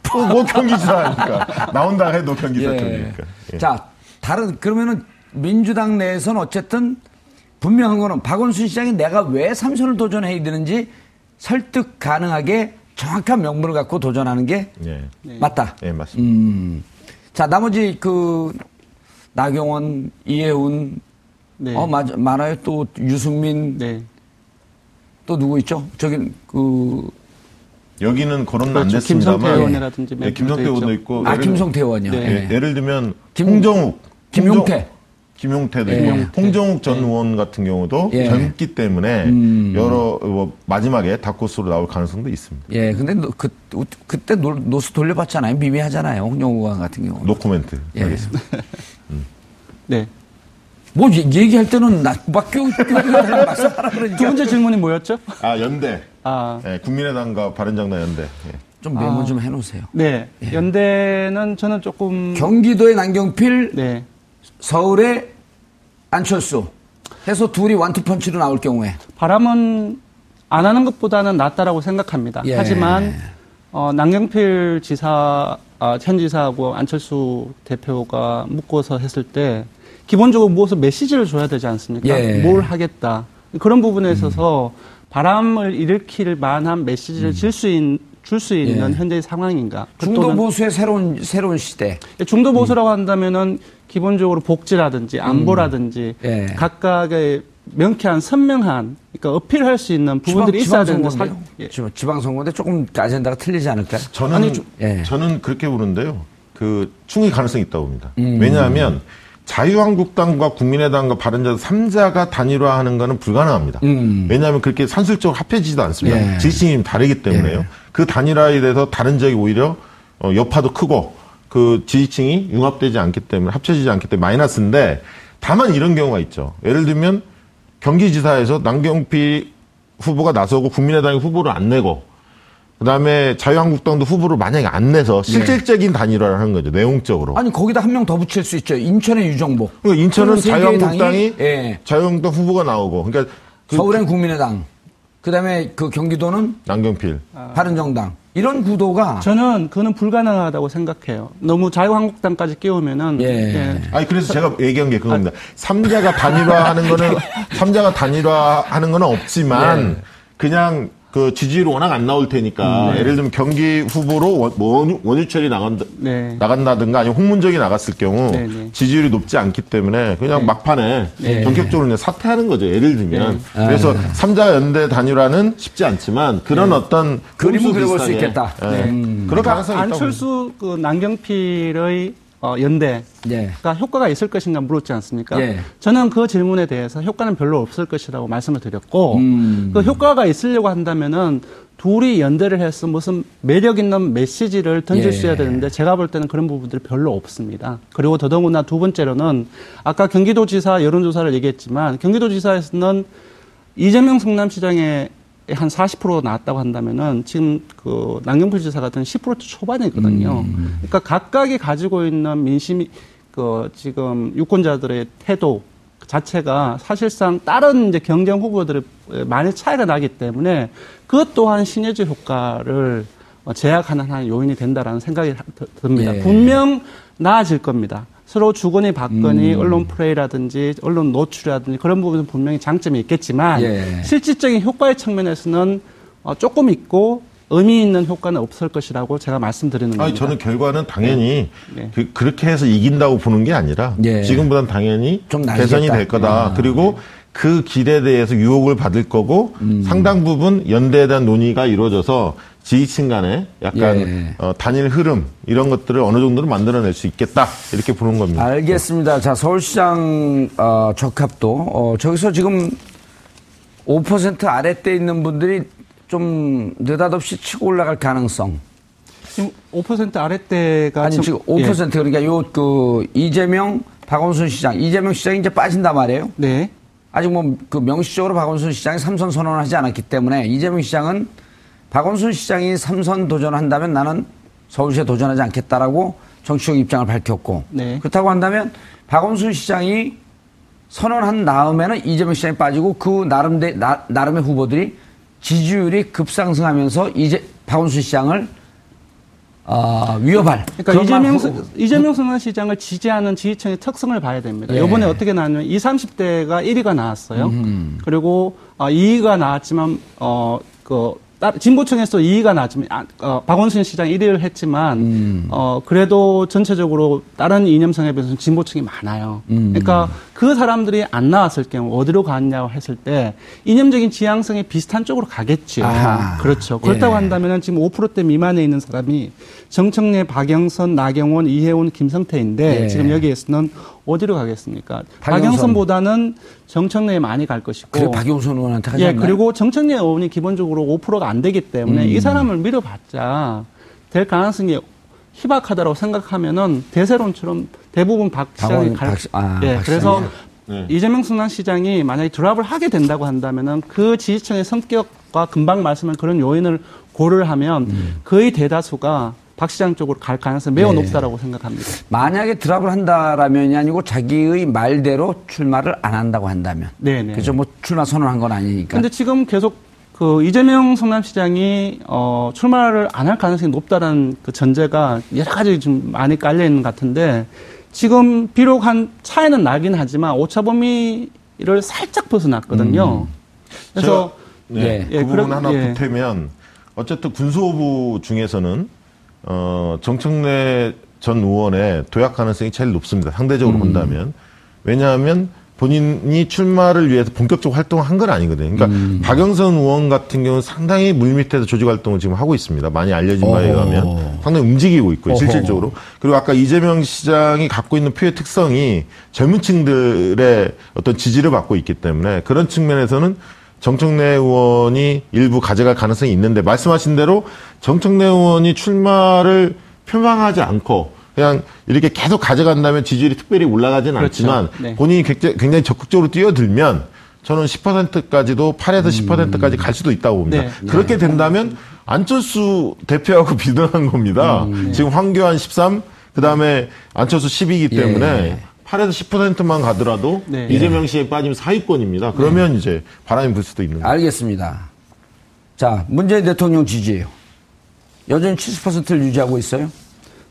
또뭐 경기지사니까 나온다 해도 경기지사 예. 예. 자, 다른 그러면은 민주당 내에서는 어쨌든 분명한 거는 박원순 시장이 내가 왜 삼선을 도전해야 되는지 설득 가능하게 정확한 명분을 갖고 도전하는 게 예. 맞다. 예, 맞습니다. 음. 자, 나머지 그 나경원, 이해운, 네. 어 맞, 많아요. 또 유승민, 네. 또 누구 있죠? 저기 그 여기는 거론은 안 그렇죠. 됐습니다만. 김성태 의원이라든지 예, 김성태 몇 의원도. 있고. 아, 예를- 김성태 의원이요. 네. 예, 예. 예를 들면 김- 홍정욱, 김용태. 김용태도 예. 있고 홍정욱 전 의원 같은 경우도 예. 젊기 때문에 음. 여러 뭐 마지막에 다코스로 나올 가능성도 있습니다. 예, 근데 노- 그, 그때 노, 노스 돌려봤잖아요. 미미하잖아요. 홍영우 의원 같은 경우. 노코멘트 예. 하겠습니다. 네. 뭐 얘- 얘기할 때는 끼고 막상 하라 그러니까 두 번째 질문이 뭐였죠? 아 연대, 아, 예, 국민의당과 바른정당 연대. 예. 좀 메모 좀 해놓으세요. 네. 연대는 저는 조금 경기도의 남경필, 네. 서울의 안철수 해서 둘이 원투펀치로 나올 경우에 바람은 안 하는 것보다는 낫다라고 생각합니다. 예. 하지만 어, 남경필 지사, 아, 현 지사하고 안철수 대표가 묶어서 했을 때 기본적으로 무엇을 메시지를 줘야 되지 않습니까? 예. 뭘 하겠다. 그런 부분에 있어서 바람을 일으킬 만한 메시지를 줄수 있는 줄수 있는 예. 현재의 상황인가? 중도 또는 보수의 새로운 새로운 시대. 중도 보수라고 한다면은 기본적으로 복지라든지 안보라든지 예. 각각의 명쾌한 선명한 그러니까 어필할 수 있는 부분들이 있어야 되는데 사-. 예. 지방- 지방선거인데 조금 아젠다가 틀리지 않을까요? 저는 아니, 좀- 예. 저는 그렇게 보는데요. 그 충분히 가능성이 있다고 봅니다. 음. 왜냐하면 자유한국당과 국민의당과 바른자당 3자가 단일화하는 것은 불가능합니다. 음. 왜냐하면 그렇게 산술적으로 합해지지도 않습니다. 예. 지지층이 다르기 때문에요. 그 단일화에 대해서 다른 지역이 오히려 어, 여파도 크고 그 지지층이 융합되지 않기 때문에 합쳐지지 않기 때문에 마이너스인데 다만 이런 경우가 있죠. 예를 들면 경기지사에서 남경필 후보가 나서고 국민의당이 후보를 안 내고 그다음에 자유한국당도 후보를 만약에 안 내서 실질적인 단일화를 하는 거죠. 내용적으로. 아니 거기다 한 명 더 붙일 수 있죠. 인천의 유정복. 그러니까 인천은 자유한국당이 당이, 예. 자유한국당 후보가 나오고 그러니까 그 서울엔 국민의당. 그다음에 그 경기도는 남경필 바른정당. 이런 구도가 저는 그는 불가능하다고 생각해요. 너무 자유한국당까지 끼우면은 예. 예. 아니 그래서 제가 얘기한 게 그겁니다. 삼자가 단일화하는 거는 삼자가 단일화하는 거는 없지만 예. 그냥 그 지지율이 워낙 안 나올 테니까 예를 들면 경기 후보로 원, 원, 원유 철이 나간다, 네. 나간다든가 아니면 홍문정이 나갔을 경우 네, 네. 지지율이 높지 않기 때문에 그냥 막판에 전격적으로 그냥 사퇴하는 거죠. 예를 들면 그래서 삼자 연대 단일화는 쉽지 않지만 그런 어떤 꼼수 그려볼 수 있겠다. 예. 네. 그런 그러니까 안철수 그 남경필의 어, 연대 예. 가 효과가 있을 것인가 물었지 않습니까? 예. 저는 그 질문에 대해서 효과는 별로 없을 것이라고 말씀을 드렸고 음. 그 효과가 있으려고 한다면은 둘이 연대를 해서 무슨 매력 있는 메시지를 던질 예. 수 있어야 되는데 제가 볼 때는 그런 부분들이 별로 없습니다. 그리고 더더구나 두 번째로는 아까 경기도지사 여론조사를 얘기했지만 경기도지사에서는 이재명 성남시장의 한 40% 나왔다고 한다면은 지금 그 남경필 지사 같은 10% 초반이거든요. 그러니까 각각이 가지고 있는 민심이 그 지금 유권자들의 태도 자체가 사실상 다른 이제 경쟁 후보들의 많이 차이가 나기 때문에 그것 또한 시너지 효과를 어, 제약하는 하나의 요인이 된다라는 생각이 드- 듭니다. 예. 분명 나아질 겁니다. 서로 주거니 받거니 음. 언론 플레이라든지 언론 노출이라든지 그런 부분은 분명히 장점이 있겠지만 예. 실질적인 효과의 측면에서는 어, 조금 있고 의미 있는 효과는 없을 것이라고 제가 말씀드리는 겁니다. 아니, 저는 결과는 당연히 네. 그, 렇게 해서 이긴다고 보는 게 아니라 예. 지금보단 당연히. 개선이 될 거다. 아. 그리고 그 길에 대해서 유혹을 받을 거고 음. 상당 부분 연대에 대한 논의가 이루어져서 지지층 간에 약간 예. 어, 단일 흐름 이런 것들을 어느 정도로 만들어낼 수 있겠다 이렇게 보는 겁니다. 알겠습니다. 자, 서울시장 어, 적합도 어, 저기서 지금 5% 아래때 있는 분들이 좀 느닷없이 치고 올라갈 가능성. 지금 5% 아래대가 아니 지금 5% 그러니까 요 그 이재명 박원순 시장 이재명 시장이 이제 빠진단 말이에요. 네. 아직 뭐 그 명시적으로 박원순 시장이 삼선 선언을 하지 않았기 때문에 이재명 시장은 박원순 시장이 삼선 도전한다면 나는 서울시에 도전하지 않겠다라고 정치적 입장을 밝혔고 네. 그렇다고 한다면 박원순 시장이 선언한 다음에는 이재명 시장이 빠지고 그 나름 대 나, 나름의 후보들이 지지율이 급상승하면서 이제 박원순 시장을 아, 위협할 그러니까 이재명 말- 서- 이재명 성남시장을 지지하는 지지층의 특성을 봐야 됩니다. 예. 이번에 어떻게 나왔냐면 20, 30대가 1위가 나왔어요. 음. 그리고 어, 2위가 나왔지만 어 그 진보층에서 2위가 나왔지만 아, 어, 박원순 시장 1위를 했지만 음. 어 그래도 전체적으로 다른 이념성에 비해서는 진보층이 많아요. 음. 그러니까 그 사람들이 안 나왔을 경우 어디로 갔냐고 했을 때 이념적인 지향성이 비슷한 쪽으로 가겠죠. 아하. 그렇죠. 그렇다고 예. 한다면 지금 5%대 미만에 있는 사람이 정청래, 박영선, 나경원, 이혜원, 김성태인데 예. 지금 여기에서는 어디로 가겠습니까? 박영선. 박영선보다는 정청래에 많이 갈 것이고. 그래 박용선 의원한테 하지 예, 않나요? 그리고 정청래 의원이 기본적으로 5%가 안 되기 때문에 음. 이 사람을 밀어봤자 될 가능성이 희박하다고 생각하면은 대세론처럼 대부분 박 시장이 갈. 박 시- 아, 예, 박 그래서? 네. 이재명 순환시장이 만약에 드랍을 하게 된다고 한다면은 그 지지층의 성격과 금방 말씀한 그런 요인을 고려를 하면 음. 거의 대다수가 박 시장 쪽으로 갈 가능성이 매우 네. 높다라고 생각합니다. 만약에 드랍을 한다라면이 아니고 자기의 말대로 출마를 안 한다고 한다면. 네네. 그죠? 뭐 출마 선언한 건 아니니까. 근데 지금 계속 그 이재명 성남시장이 어 출마를 안 할 가능성이 높다는 그 전제가 여러 가지 좀 많이 깔려 있는 것 같은데 지금 비록 한 차이는 나긴 하지만 오차 범위를 살짝 벗어났거든요. 그래서 네. 예. 그 부분 그럼- 하나 예. 보태면 어쨌든 군소부 중에서는 어, 정청래 전 의원의 도약 가능성이 제일 높습니다. 상대적으로 음. 본다면. 왜냐하면 본인이 출마를 위해서 본격적으로 활동을 한건 아니거든요. 그러니까 음. 박영선 의원 같은 경우는 상당히 물밑에서 조직 활동을 지금 하고 있습니다. 많이 알려진 바에. 의하면 상당히 움직이고 있고요. 어허. 실질적으로. 그리고 아까 이재명 시장이 갖고 있는 표의 특성이 젊은 층들의 어떤 지지를 받고 있기 때문에 그런 측면에서는 정청래 의원이 일부 가져갈 가능성이 있는데 말씀하신 대로 정청래 의원이 출마를 표방하지 않고 그냥 이렇게 계속 가져간다면 지지율이 특별히 올라가지는 그렇죠. 않지만 네. 본인이 굉장히, 적극적으로 뛰어들면 저는 10%까지도 8에서 10%까지 갈 수도 있다고 봅니다. 네. 그렇게 된다면 안철수 대표하고 비등한 겁니다. 지금 황교안 13, 그 다음에 안철수 10이기 예. 때문에 8에서 10%만 가더라도 네. 이재명 씨에 빠지면 상위권입니다. 그러면 이제 바람이 불 수도 있는 거예요. 알겠습니다. 자, 문재인 대통령 지지예요. 여전히 70%를 유지하고 있어요?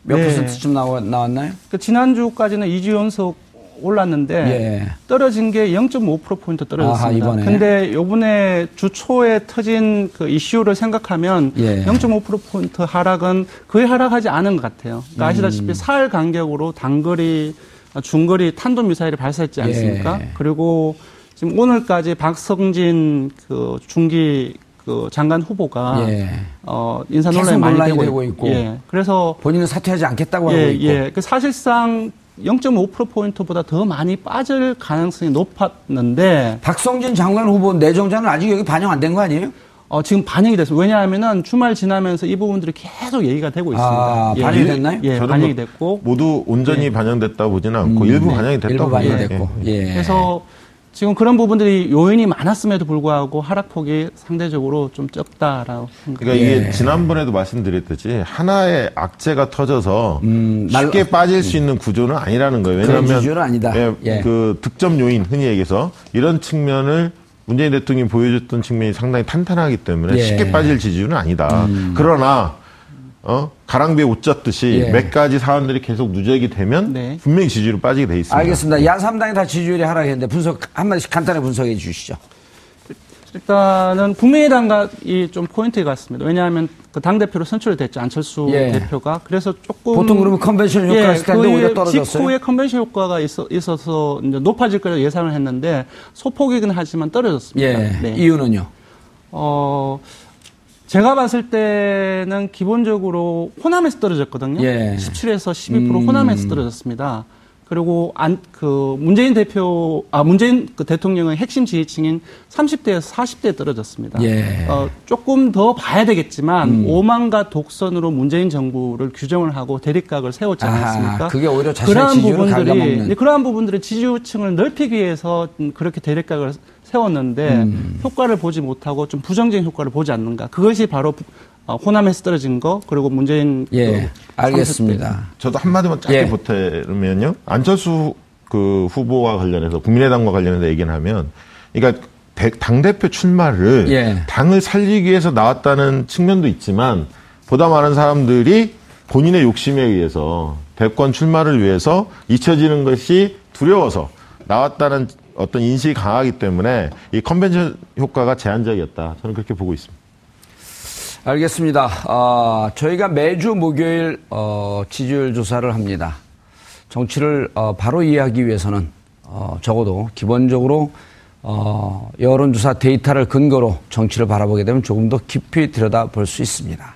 몇 네. 퍼센트쯤 나와, 나왔나요? 그 지난주까지는 2주 연속 올랐는데 예. 떨어진 게 0.5%포인트 떨어졌습니다. 아하, 이번에. 근데 요번에 주 초에 터진 그 이슈를 생각하면 예. 0.5%포인트 하락은 거의 하락하지 않은 것 같아요. 그러니까 음. 아시다시피 사흘 간격으로 단거리, 중거리 탄도 미사일을 발사했지 않습니까? 예. 그리고 지금 오늘까지 박성진 그 중기 그 장관 후보가 예. 어, 인사 논란이 많이 되고, 되고 있- 있고. 예. 그래서 본인은 사퇴하지 않겠다고 하고 예, 있고. 예. 그 사실상 0.5%포인트보다 더 많이 빠질 가능성이 높았는데, 박성진 장관 후보 내정자는 아직 여기 반영 안 된 거 아니에요? 어, 지금 반영이 됐습니다. 왜냐하면은 주말 지나면서 이 부분들이 계속 얘기가 되고 있습니다. 아, 예, 반영이 예, 됐나요? 예, 저는 반영이 뭐 됐고. 모두 온전히 반영됐다 보지는 않고 일부 반영이 됐다고 네. 일부 반영이. 됐고. 예. 예. 그래서 지금 그런 부분들이 요인이 많았음에도 불구하고 하락폭이 상대적으로 좀 적다라고 생각합니다. 그러니까 예. 이게 지난번에도 말씀드렸듯이 하나의 악재가 터져서 음, 날- 쉽게 빠질 수 있는 구조는 아니라는 거예요. 왜냐하면 구조는 아니다. 예, 예. 그 득점 요인 흔히 얘기해서 이런 측면을 문재인 대통령이 보여줬던 측면이 상당히 탄탄하기 때문에 예. 쉽게 빠질 지지율은 아니다. 그러나 어? 가랑비에 옷 젖듯이 예. 몇 가지 사안들이 계속 누적이 되면 네. 분명히 지지율이 빠지게 돼 있습니다. 알겠습니다. 야삼당이 다 지지율이 하락했는데 분석 한 마디씩 간단히 분석해 주시죠. 일단은 국민의당과 이좀 포인트 같습니다. 왜냐하면 그 당 대표로 선출됐죠. 안철수 예. 대표가. 그래서 조금. 보통 그러면 컨벤션 효과가 있을 텐데 그 오히려 떨어졌어요? 직후에 컨벤션 효과가 있어, 있어서 이제 높아질 거라 예상을 했는데 소폭이긴 하지만 떨어졌습니다. 예. 네. 이유는요? 어, 제가 봤을 때는 기본적으로 호남에서 떨어졌거든요. 예. 17에서 12% 음. 호남에서 떨어졌습니다. 그리고 안, 그, 문재인 대표, 아, 문재인 그 대통령의 핵심 지지층인 30대에서 40대에 떨어졌습니다. 예. 음. 어, 조금 더 봐야 되겠지만, 오만과 독선으로 문재인 정부를 규정을 하고 대립각을 세웠지 않았습니까? 그게 오히려 자신의 지지율을 부분들이. 네, 그러한 부분들이 지지층을 넓히기 위해서 음, 그렇게 대립각을 세웠는데, 음. 효과를 보지 못하고 좀 부정적인 효과를 보지 않는가. 그것이 바로 어, 호남에서 떨어진 거, 그리고 문재인. 예. 그 알겠습니다. 저도 한마디만 짧게 예. 보태면요. 안철수 그 후보와 관련해서 국민의당과 관련해서 얘기를 하면, 그러니까 당 대표 출마를 예. 당을 살리기 위해서 나왔다는 측면도 있지만 보다 많은 사람들이 본인의 욕심에 의해서 대권 출마를 위해서 잊혀지는 것이 두려워서 나왔다는 어떤 인식이 강하기 때문에 이 컨벤션 효과가 제한적이었다. 저는 그렇게 보고 있습니다. 알겠습니다. 어, 저희가 매주 목요일 어, 지지율 조사를 합니다. 정치를 어, 바로 이해하기 위해서는 어, 적어도 기본적으로 어, 여론조사 데이터를 근거로 정치를 바라보게 되면 조금 더 깊이 들여다볼 수 있습니다.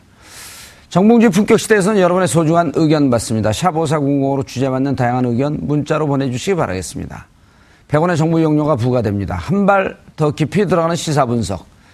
정봉주 품격 시대에서는 여러분의 소중한 의견 받습니다. 샵 5400으로 주제 맞는 다양한 의견 문자로 보내주시기 바라겠습니다. 100원의 정보 이용료가 부과됩니다. 한 발 더 깊이 들어가는 시사 분석.